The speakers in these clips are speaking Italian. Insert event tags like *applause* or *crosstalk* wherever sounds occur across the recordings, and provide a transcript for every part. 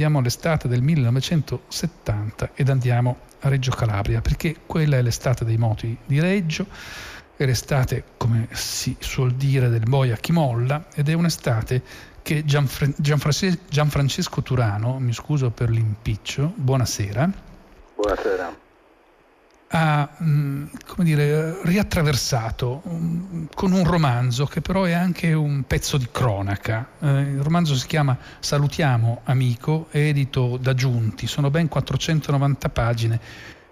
Andiamo all'estate del 1970 ed andiamo a Reggio Calabria, perché quella è l'estate dei moti di Reggio, è l'estate, come si suol dire, del boia chi molla, ed è un'estate che Gianfra- Gianfrancesco Turano, mi scuso per l'impiccio, buonasera. Buonasera ha mm, come dire, riattraversato mm, con un romanzo che però è anche un pezzo di cronaca. Eh, il romanzo si chiama Salutiamo amico, edito da Giunti, sono ben 490 pagine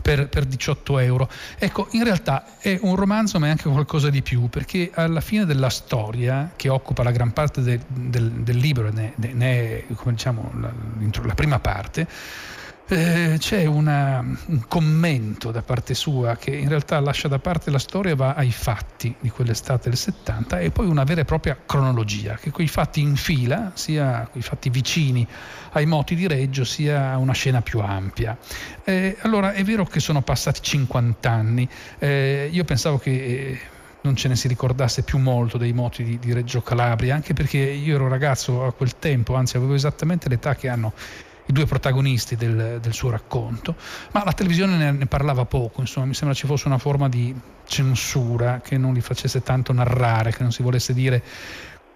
per, per, 18 euro. Ecco, in realtà è un romanzo ma è anche qualcosa di più, perché alla fine della storia, che occupa la gran parte del, del, del libro, ne, ne è diciamo, la, la prima parte, eh, c'è una, un commento da parte sua che in realtà lascia da parte la storia e va ai fatti di quell'estate del 70 e poi una vera e propria cronologia, che quei fatti in fila, sia quei fatti vicini ai moti di Reggio, sia una scena più ampia. Eh, allora è vero che sono passati 50 anni, eh, io pensavo che eh, non ce ne si ricordasse più molto dei moti di, di, Reggio Calabria, anche perché io ero ragazzo a quel tempo, anzi avevo esattamente l'età che hanno i due protagonisti del, del suo racconto, ma la televisione ne, ne, parlava poco, insomma mi sembra ci fosse una forma di censura che non li facesse tanto narrare, che non si volesse dire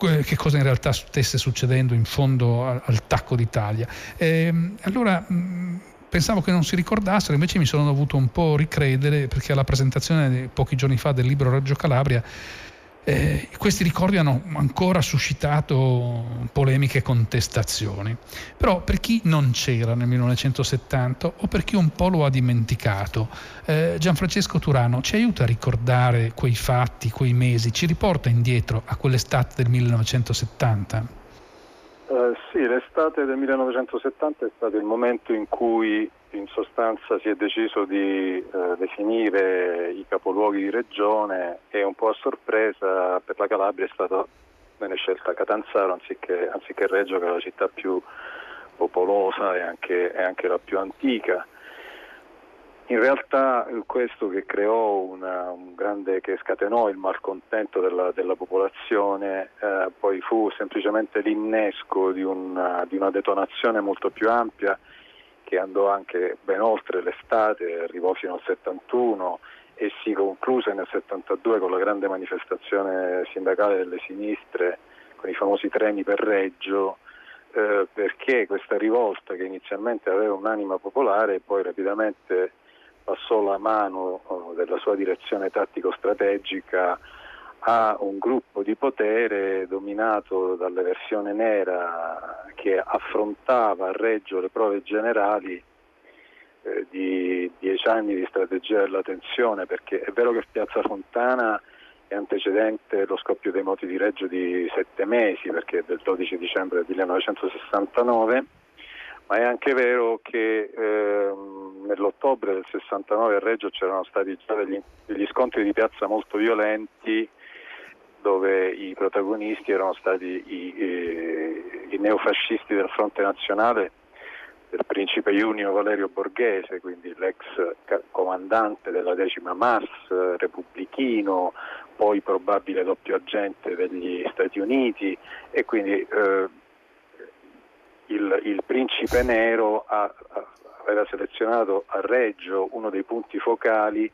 che cosa in realtà stesse succedendo in fondo al, al tacco d'Italia. E, ehm, allora mh, pensavo che non si ricordassero, invece mi sono dovuto un po' ricredere perché alla presentazione pochi giorni fa del libro Reggio Calabria eh, questi ricordi hanno ancora suscitato polemiche e contestazioni, però per chi non c'era nel 1970 o per chi un po' lo ha dimenticato, eh, Gianfrancesco Turano ci aiuta a ricordare quei fatti, quei mesi, ci riporta indietro a quell'estate del 1970? Sì, l'estate del 1970 è stato il momento in cui in sostanza si è deciso di eh, definire i capoluoghi di regione e un po' a sorpresa per la Calabria è stata venne scelta Catanzaro anziché, anziché, Reggio che è la città più popolosa e anche, anche la più antica. In realtà questo che creò una, un grande, che scatenò il malcontento della, della popolazione, eh, poi fu semplicemente l'innesco di una, di una detonazione molto più ampia che andò anche ben oltre l'estate, arrivò fino al 71 e si concluse nel 72 con la grande manifestazione sindacale delle sinistre, con i famosi treni per Reggio, eh, perché questa rivolta che inizialmente aveva un'anima popolare poi rapidamente passò la mano oh, della sua direzione tattico-strategica a un gruppo di potere dominato dalla versione nera che affrontava a Reggio le prove generali eh, di dieci anni di strategia della tensione, perché è vero che Piazza Fontana è antecedente lo scoppio dei moti di Reggio di sette mesi, perché è del 12 dicembre del 1969, ma è anche vero che eh, nell'ottobre del 69 a Reggio c'erano stati già degli, degli scontri di piazza molto violenti dove i protagonisti erano stati i, i, i neofascisti del fronte nazionale del principe Junio Valerio Borghese, quindi l'ex comandante della decima Mars, repubblichino, poi probabile doppio agente degli Stati Uniti e quindi eh, il, il, principe nero ha, aveva selezionato a Reggio uno dei punti focali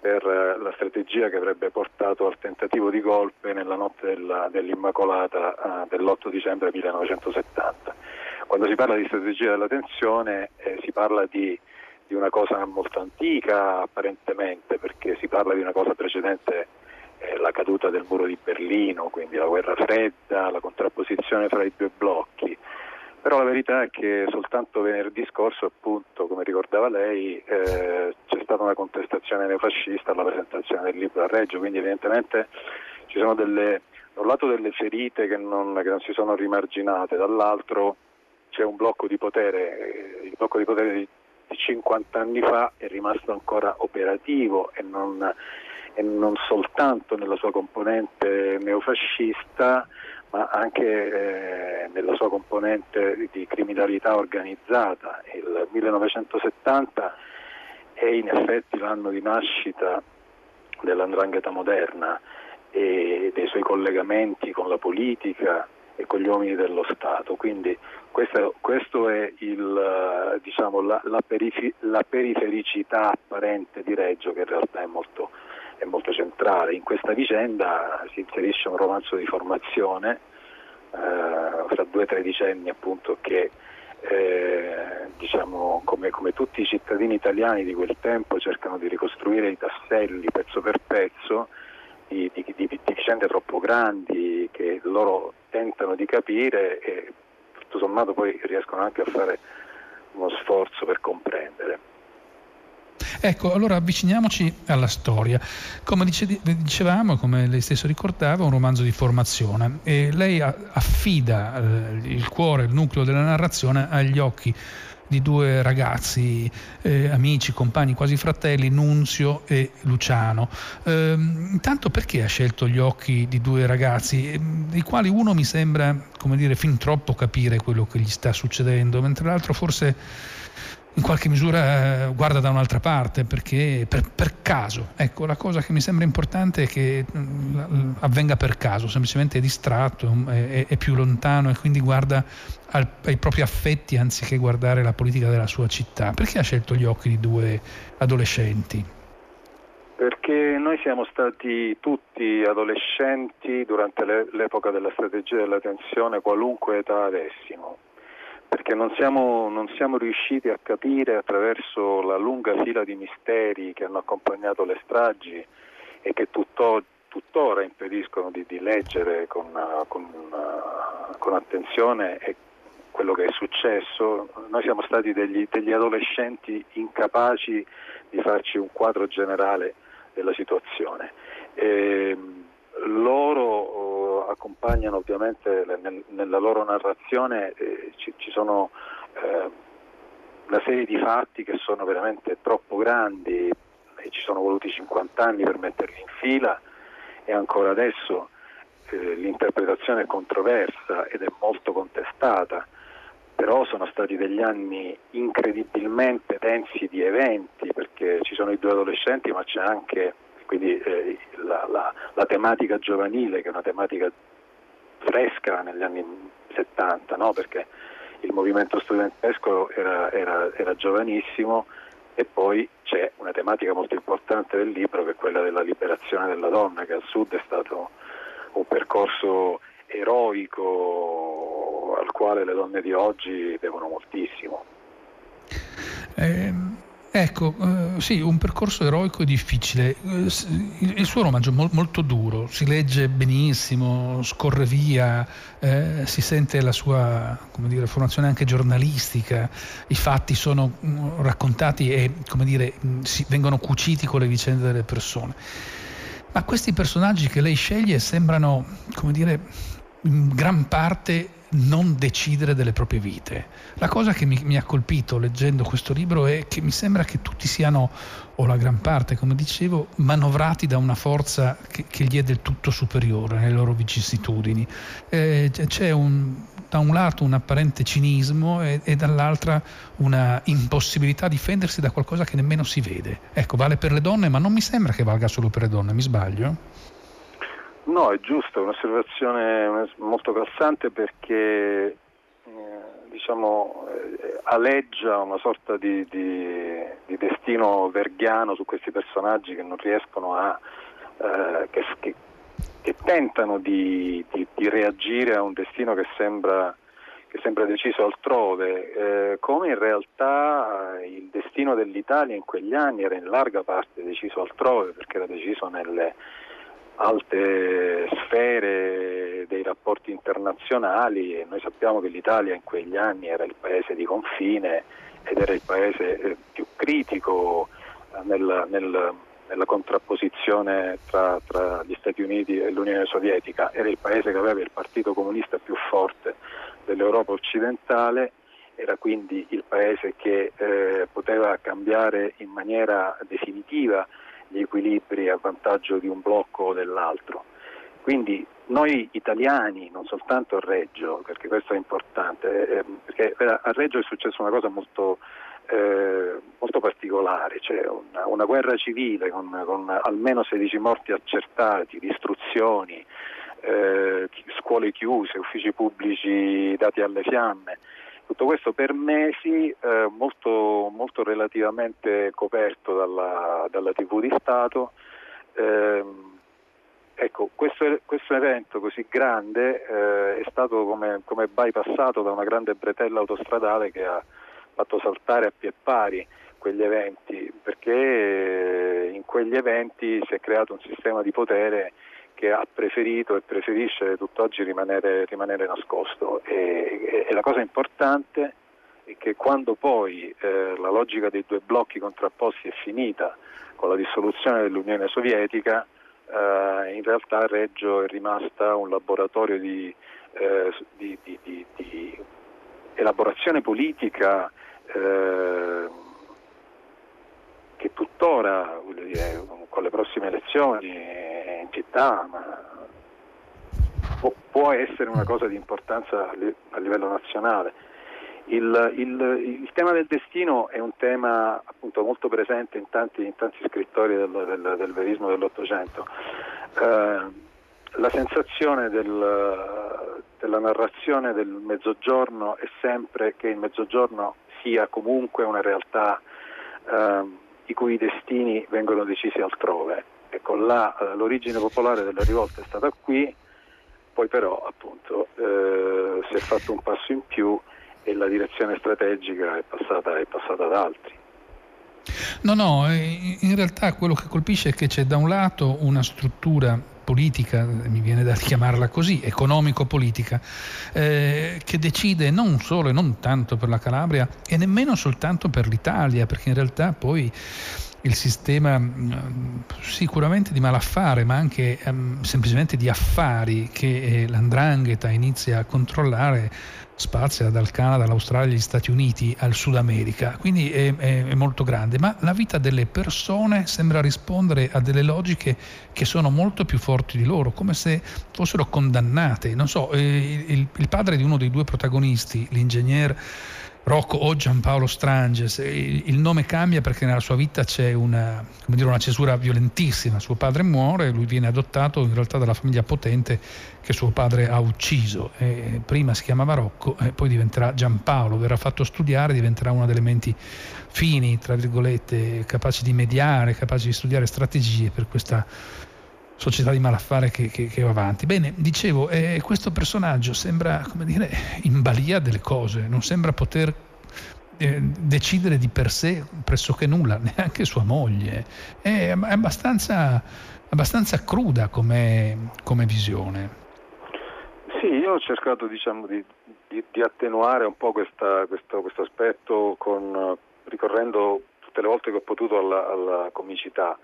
per eh, la strategia che avrebbe portato al tentativo di golpe nella notte della, dell'Immacolata eh, dell'8 dicembre 1970. Quando si parla di strategia della tensione eh, si parla di, di, una cosa molto antica apparentemente perché si parla di una cosa precedente eh, la caduta del muro di Berlino, quindi la guerra fredda, la contrapposizione fra i due blocchi. Però la verità è che soltanto venerdì scorso, appunto, come ricordava lei, eh, c'è stata una contestazione neofascista alla presentazione del libro a Reggio, quindi evidentemente ci sono delle, da un lato delle ferite che non, che non si sono rimarginate, dall'altro c'è un blocco di potere, eh, il blocco di potere di, di 50 anni fa è rimasto ancora operativo e non, e non soltanto nella sua componente neofascista, ma anche eh, nella sua componente di criminalità organizzata. Il 1970 è in effetti l'anno di nascita dell'andrangheta moderna e dei suoi collegamenti con la politica e con gli uomini dello Stato. Quindi questo, questo è il, diciamo, la, la, perifi, la, perifericità apparente di Reggio che in realtà è molto, è molto, centrale. In questa vicenda si inserisce un romanzo di formazione eh, fra due tredicenni appunto che eh, diciamo, come, come, tutti i cittadini italiani di quel tempo cercano di ricostruire i tasselli pezzo per pezzo di, di, di, di vicende troppo grandi che loro tentano di capire e tutto sommato poi riescono anche a fare uno sforzo per comprendere. Ecco, allora avviciniamoci alla storia. Come dicevamo, come lei stesso ricordava, un romanzo di formazione e lei affida eh, il cuore, il nucleo della narrazione agli occhi di due ragazzi, eh, amici, compagni, quasi fratelli, Nunzio e Luciano. Eh, intanto perché ha scelto gli occhi di due ragazzi, ehm, dei quali uno mi sembra, come dire, fin troppo capire quello che gli sta succedendo, mentre l'altro forse in qualche misura eh, guarda da un'altra parte perché per, per, caso. Ecco la cosa che mi sembra importante è che mm, avvenga per caso semplicemente è distratto è, è più lontano e quindi guarda al, ai propri affetti anziché guardare la politica della sua città. Perché ha scelto gli occhi di due adolescenti? Perché noi siamo stati tutti adolescenti durante l'epoca della strategia della tensione, qualunque età avessimo perché non siamo, non siamo, riusciti a capire attraverso la lunga fila di misteri che hanno accompagnato le stragi e che tutto, tuttora impediscono di, di leggere con, con, con, attenzione quello che è successo. Noi siamo stati degli, degli adolescenti incapaci di farci un quadro generale della situazione. E loro accompagnano ovviamente nel, nella loro narrazione eh, ci, ci, sono eh, una serie di fatti che sono veramente troppo grandi e ci sono voluti 50 anni per metterli in fila e ancora adesso eh, l'interpretazione è controversa ed è molto contestata però sono stati degli anni incredibilmente densi di eventi perché ci sono i due adolescenti ma c'è anche quindi eh, la, la, la, tematica giovanile che è una tematica fresca negli anni 70, no? perché il movimento studentesco era, era, era giovanissimo e poi c'è una tematica molto importante del libro che è quella della liberazione della donna che al sud è stato un percorso eroico al quale le donne di oggi devono moltissimo. Eh, Ecco, eh, sì, un percorso eroico e difficile. Eh, il, suo romanzo è mol, molto duro, si legge benissimo, scorre via, eh, si sente la sua dire, formazione anche giornalistica, i fatti sono mm, raccontati e dire, mm, si, vengono cuciti con le vicende delle persone. Ma questi personaggi che lei sceglie sembrano, come dire, in gran parte non decidere delle proprie vite. La cosa che mi, mi, ha colpito leggendo questo libro è che mi sembra che tutti siano, o la gran parte, come dicevo, manovrati da una forza che, che gli è del tutto superiore nelle loro vicissitudini. Eh, c'è un, da un lato un apparente cinismo e, e dall'altra una impossibilità di difendersi da qualcosa che nemmeno si vede. Ecco, vale per le donne, ma non mi sembra che valga solo per le donne, mi sbaglio? No, è giusto, è un'osservazione molto calzante perché eh, diciamo, eh, aleggia una sorta di, di, di, destino verghiano su questi personaggi che non riescono a, eh, che, che, che, tentano di, di, reagire a un destino che sembra, che sembra deciso altrove, eh, come in realtà il destino dell'Italia in quegli anni era in larga parte deciso altrove perché era deciso nelle alte sfere dei rapporti internazionali e noi sappiamo che l'Italia in quegli anni era il paese di confine ed era il paese eh, più critico eh, nel, nel, nella contrapposizione tra, tra, gli Stati Uniti e l'Unione Sovietica, era il paese che aveva il partito comunista più forte dell'Europa occidentale, era quindi il paese che eh, poteva cambiare in maniera definitiva gli equilibri a vantaggio di un blocco o dell'altro. Quindi noi italiani, non soltanto a Reggio, perché questo è importante, eh, perché a Reggio è successa una cosa molto, eh, molto particolare, cioè una, una, guerra civile con, con, almeno 16 morti accertati, distruzioni, eh, scuole chiuse, uffici pubblici dati alle fiamme. Tutto questo per mesi eh, molto, molto, relativamente coperto dalla, dalla TV di Stato. Eh, ecco, questo, questo, evento così grande eh, è stato come, come, bypassato da una grande bretella autostradale che ha fatto saltare a pie pari quegli eventi, perché eh, in quegli eventi si è creato un sistema di potere che ha preferito e preferisce tutt'oggi rimanere, rimanere nascosto. E, e, la cosa importante è che quando poi eh, la logica dei due blocchi contrapposti è finita con la dissoluzione dell'Unione Sovietica, eh, in realtà Reggio è rimasta un laboratorio di, eh, di, di, di elaborazione politica eh, che tuttora dire, con le prossime elezioni città, ma può, può essere una cosa di importanza a livello nazionale. Il, il, il, tema del destino è un tema appunto, molto presente in tanti, in tanti scrittori del, del, del, verismo dell'Ottocento. Eh, la sensazione del, della narrazione del mezzogiorno è sempre che il mezzogiorno sia comunque una realtà eh, i cui destini vengono decisi altrove Ecco, la, eh, l'origine popolare della rivolta è stata qui, poi però appunto eh, si è fatto un passo in più e la direzione strategica è passata, è passata ad altri. No, no, eh, in realtà quello che colpisce è che c'è da un lato una struttura politica, mi viene da chiamarla così, economico-politica, eh, che decide non solo e non tanto per la Calabria e nemmeno soltanto per l'Italia, perché in realtà poi il sistema mm, sicuramente di malaffare, ma anche um, semplicemente di affari che eh, l'andrangheta inizia a controllare spazia dal Canada, all'Australia, agli Stati Uniti al Sud America, quindi è, è, molto grande, ma la vita delle persone sembra rispondere a delle logiche che sono molto più forti di loro, come se fossero condannate. Non so, eh, il, il padre di uno dei due protagonisti, l'ingegner Rocco o Giampaolo Stranges. Il nome cambia perché nella sua vita c'è una, dire, una, cesura violentissima. Suo padre muore, lui viene adottato in realtà dalla famiglia potente che suo padre ha ucciso. E prima si chiamava Rocco e poi diventerà Giampaolo, verrà fatto studiare, diventerà uno delle menti fini, tra virgolette, capaci di mediare, capaci di studiare strategie per questa società di malaffare che, che, che va avanti. Bene, dicevo, eh, questo personaggio sembra, come dire, in balia delle cose, non sembra poter eh, decidere di per sé pressoché nulla, *laughs* neanche sua moglie. È, abbastanza, abbastanza, cruda come, come, visione. Sì, io ho cercato diciamo, di, di, di, attenuare un po' questa, questo, questo, aspetto con, ricorrendo tutte le volte che ho potuto alla, alla comicità.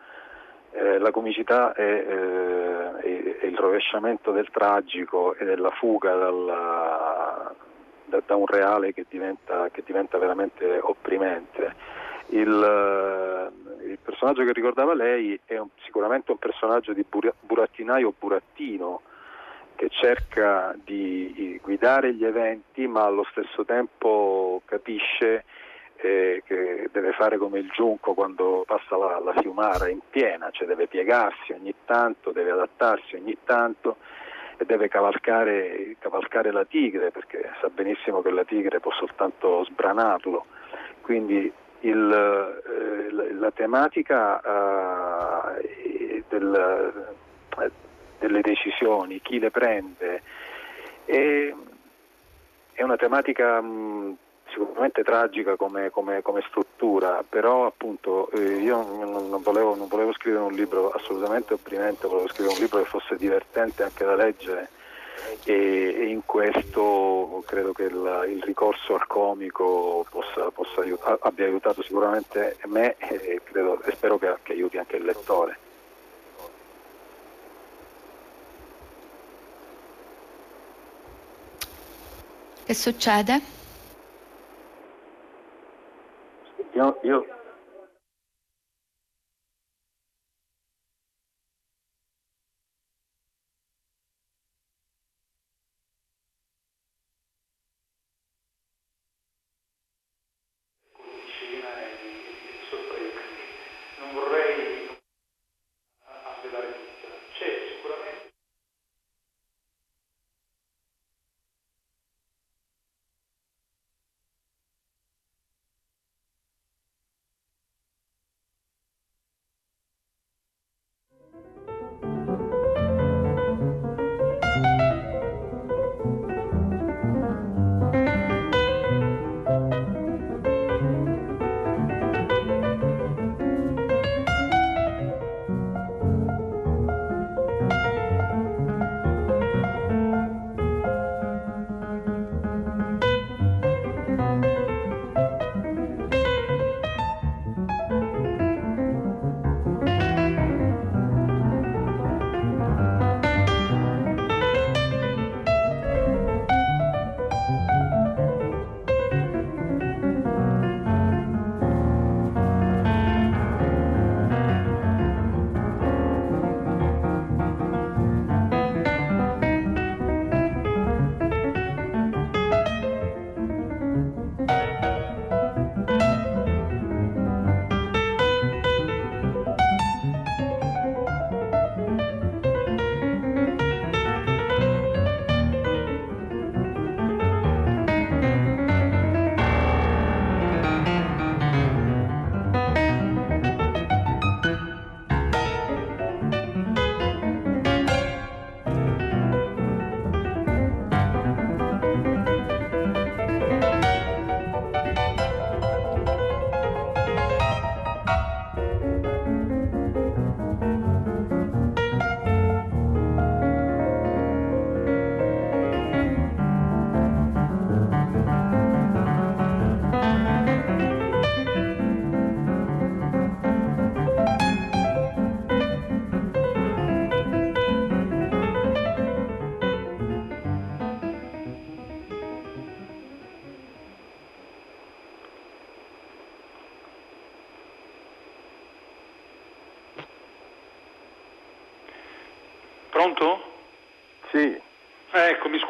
Eh, la comicità è, eh, è, il rovesciamento del tragico e della fuga dalla, da, da, un reale che diventa, che diventa veramente opprimente. Il, eh, il, personaggio che ricordava lei è un, sicuramente un personaggio di burattinaio burattino che cerca di guidare gli eventi ma allo stesso tempo capisce eh, che deve fare come il giunco quando passa la, la fiumara in piena, cioè deve piegarsi ogni tanto, deve adattarsi ogni tanto e deve cavalcare, cavalcare la tigre perché sa benissimo che la tigre può soltanto sbranarlo. Quindi il, eh, la tematica eh, del, eh, delle decisioni, chi le prende, è, è una tematica mh, sicuramente tragica come, come, come struttura, però appunto eh, io non, non, volevo, non, volevo, scrivere un libro assolutamente opprimente, volevo scrivere un libro che fosse divertente anche da leggere e, e in questo credo che il, il ricorso al comico possa, possa aiut- abbia aiutato sicuramente me e, credo, e spero che, che aiuti anche il lettore. Che succede? Io, io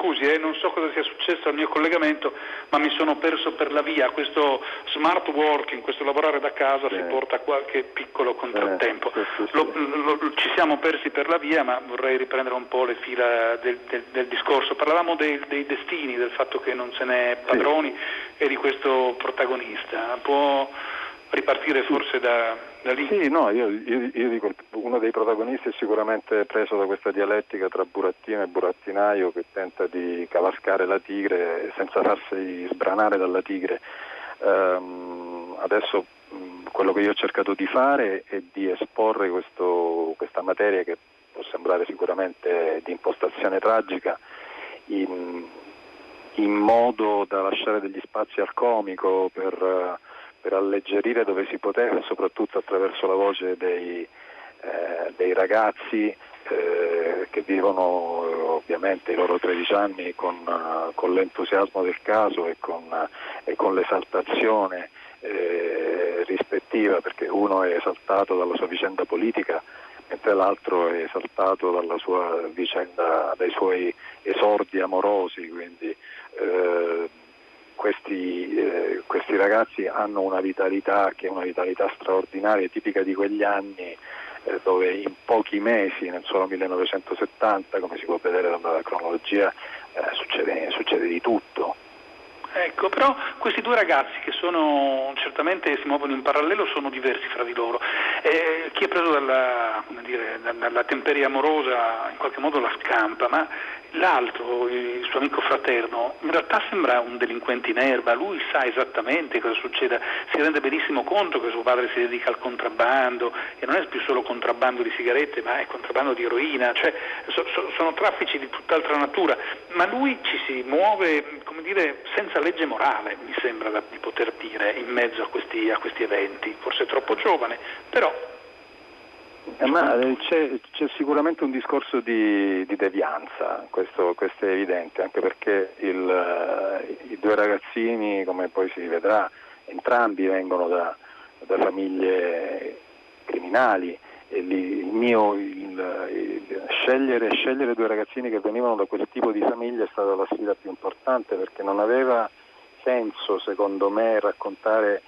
scusi, eh, non so cosa sia successo al mio collegamento, ma mi sono perso per la via. Questo smart working, questo lavorare da casa, sì. si porta a qualche piccolo contrattempo. Sì, sì, lo, lo, ci siamo persi per la via, ma vorrei riprendere un po' le fila del, del, del discorso. Parlavamo dei, dei, destini, del fatto che non se n'è padroni e di questo protagonista. Può ripartire forse da, da lì? Sì, no, io, io, io, dico uno dei protagonisti è sicuramente preso da questa dialettica tra burattino e burattinaio che tenta di cavalcare la tigre senza farsi sbranare dalla tigre. Um, adesso um, quello che io ho cercato di fare è di esporre questo, questa materia che può sembrare sicuramente di impostazione tragica in, in modo da lasciare degli spazi al comico per per alleggerire dove si poteva, soprattutto attraverso la voce dei, eh, dei ragazzi eh, che vivono ovviamente i loro 13 anni con, uh, con l'entusiasmo del caso e con, uh, e con l'esaltazione eh, rispettiva, perché uno è esaltato dalla sua vicenda politica mentre l'altro è esaltato dalla sua vicenda, dai suoi esordi amorosi, quindi eh, questi, eh, questi, ragazzi hanno una vitalità che è una vitalità straordinaria, tipica di quegli anni eh, dove in pochi mesi, nel solo 1970, come si può vedere dalla cronologia, eh, succede, succede di tutto. Ecco, però questi due ragazzi che sono certamente si muovono in parallelo sono diversi fra di loro. Eh, chi è preso dalla, dire, dalla temperia amorosa in qualche modo la scampa, ma L'altro, il suo amico fraterno, in realtà sembra un delinquente in erba, lui sa esattamente cosa succede, si rende benissimo conto che suo padre si dedica al contrabbando e non è più solo contrabbando di sigarette ma è contrabbando di eroina, cioè so, so, sono traffici di tutt'altra natura, ma lui ci si muove come dire, senza legge morale, mi sembra di poter dire, in mezzo a questi, a questi eventi, forse troppo giovane, però ma eh, c'è, c'è, sicuramente un discorso di, di devianza, questo, questo, è evidente, anche perché il, eh, i due ragazzini, come poi si vedrà, entrambi vengono da, da famiglie criminali lì, il mio, il, il, scegliere, scegliere due ragazzini che venivano da quel tipo di famiglia è stata la sfida più importante perché non aveva senso, secondo me, raccontare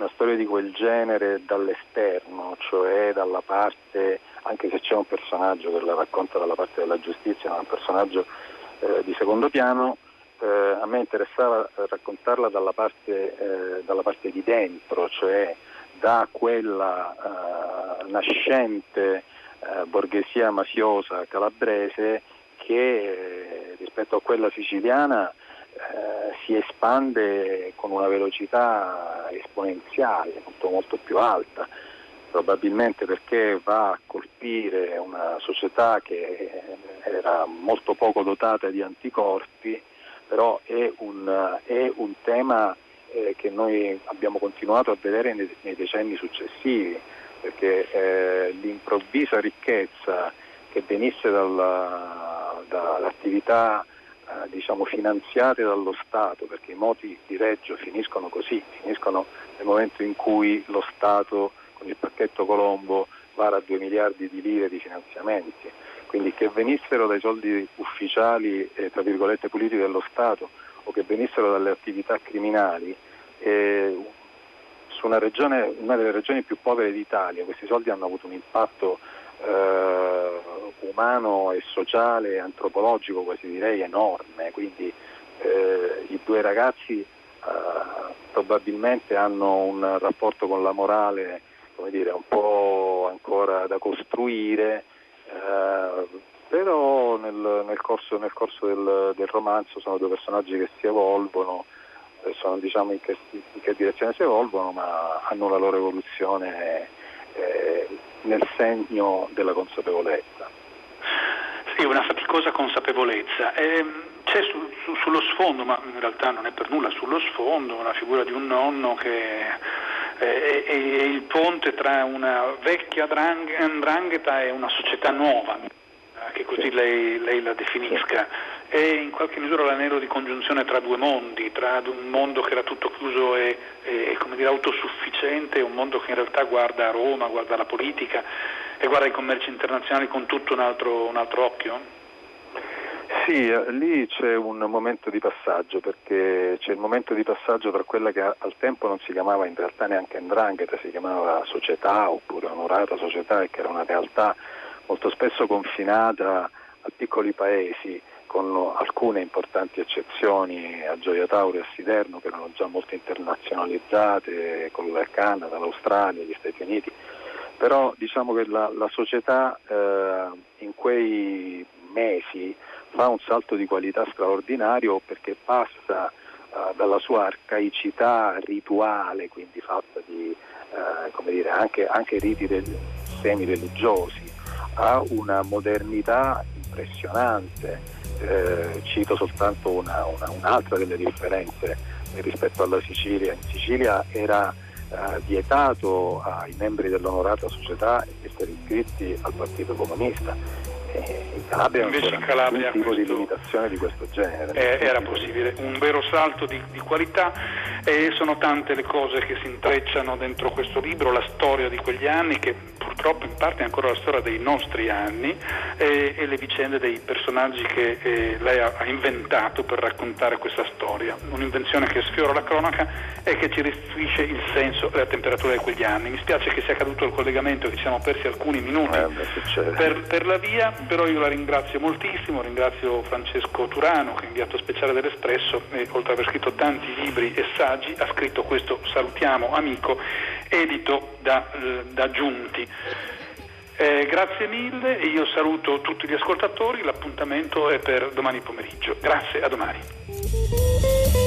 una storia di quel genere dall'esterno, cioè dalla parte, anche se c'è un personaggio che la racconta dalla parte della giustizia, ma un personaggio eh, di secondo piano, eh, a me interessava raccontarla dalla parte, eh, dalla parte, di dentro, cioè da quella eh, nascente eh, borghesia mafiosa calabrese che eh, rispetto a quella siciliana eh, si espande con una velocità esponenziale, molto, molto più alta, probabilmente perché va a colpire una società che era molto poco dotata di anticorpi, però è un, è un tema eh, che noi abbiamo continuato a vedere nei, nei decenni successivi, perché eh, l'improvvisa ricchezza che venisse dalla, dall'attività eh, diciamo, finanziate dallo Stato, perché i moti di Reggio finiscono così, finiscono nel momento in cui lo Stato con il pacchetto Colombo vara 2 miliardi di lire di finanziamenti, quindi che venissero dai soldi ufficiali e tra virgolette puliti dello Stato o che venissero dalle attività criminali, eh, su una, regione, una delle regioni più povere d'Italia questi soldi hanno avuto un impatto eh, umano e sociale, antropologico quasi direi enorme, quindi eh, i due ragazzi eh, probabilmente hanno un rapporto con la morale dire, un po' ancora da costruire, eh, però nel, nel, corso, nel corso del, del, romanzo sono due personaggi che si evolvono, eh, sono diciamo in che, in che direzione si evolvono, ma hanno la loro evoluzione eh, nel segno della consapevolezza. Sì, una faticosa consapevolezza. Eh, c'è su, su, sullo sfondo, ma in realtà non è per nulla sullo sfondo, la figura di un nonno che è, è il ponte tra una vecchia andrangheta e una società nuova, che così lei, lei la definisca. È in qualche misura l'anello di congiunzione tra due mondi, tra un mondo che era tutto chiuso e, e dire, autosufficiente e un mondo che in realtà guarda a Roma, guarda la politica e guarda i commerci internazionali con tutto un altro, un altro occhio? Sì, eh, lì c'è un momento di passaggio perché c'è il momento di passaggio tra quella che al tempo non si chiamava in realtà neanche Ndrangheta, si chiamava società oppure onorata società e che era una realtà molto spesso confinata a piccoli paesi con alcune importanti eccezioni a Gioia Tauro e a Siderno che erano già molto internazionalizzate con il Canada, l'Australia, gli Stati Uniti, però diciamo che la, la società eh, in quei mesi fa un salto di qualità straordinario perché passa uh, dalla sua arcaicità rituale, quindi fatta di uh, dire, anche, anche, riti semi-religiosi, a una modernità impressionante. Eh, cito soltanto una, una, un'altra delle differenze rispetto alla Sicilia. In Sicilia era eh, vietato ai membri dell'onorata società essere iscritti al Partito Comunista. In Calabria invece in Calabria tipo di limitazione di questo genere. Eh, era possibile, un vero salto di, di, qualità. E sono tante le cose che si intrecciano dentro questo libro, la storia di quegli anni che purtroppo in parte è ancora la storia dei nostri anni eh, e le vicende dei personaggi che eh, lei ha, ha, inventato per raccontare questa storia, un'invenzione che sfiora la cronaca e che ci restituisce il senso e la temperatura di quegli anni. Mi spiace che sia caduto il collegamento e che ci siamo persi alcuni minuti eh, per, per la via, però io la ringrazio moltissimo, ringrazio Francesco Turano che è inviato speciale dell'Espresso e oltre ad aver scritto tanti libri e saggi ha scritto questo Salutiamo amico edito da, eh, da Giunti. Eh, grazie mille io saluto tutti gli ascoltatori, l'appuntamento è per domani pomeriggio. Grazie, a domani.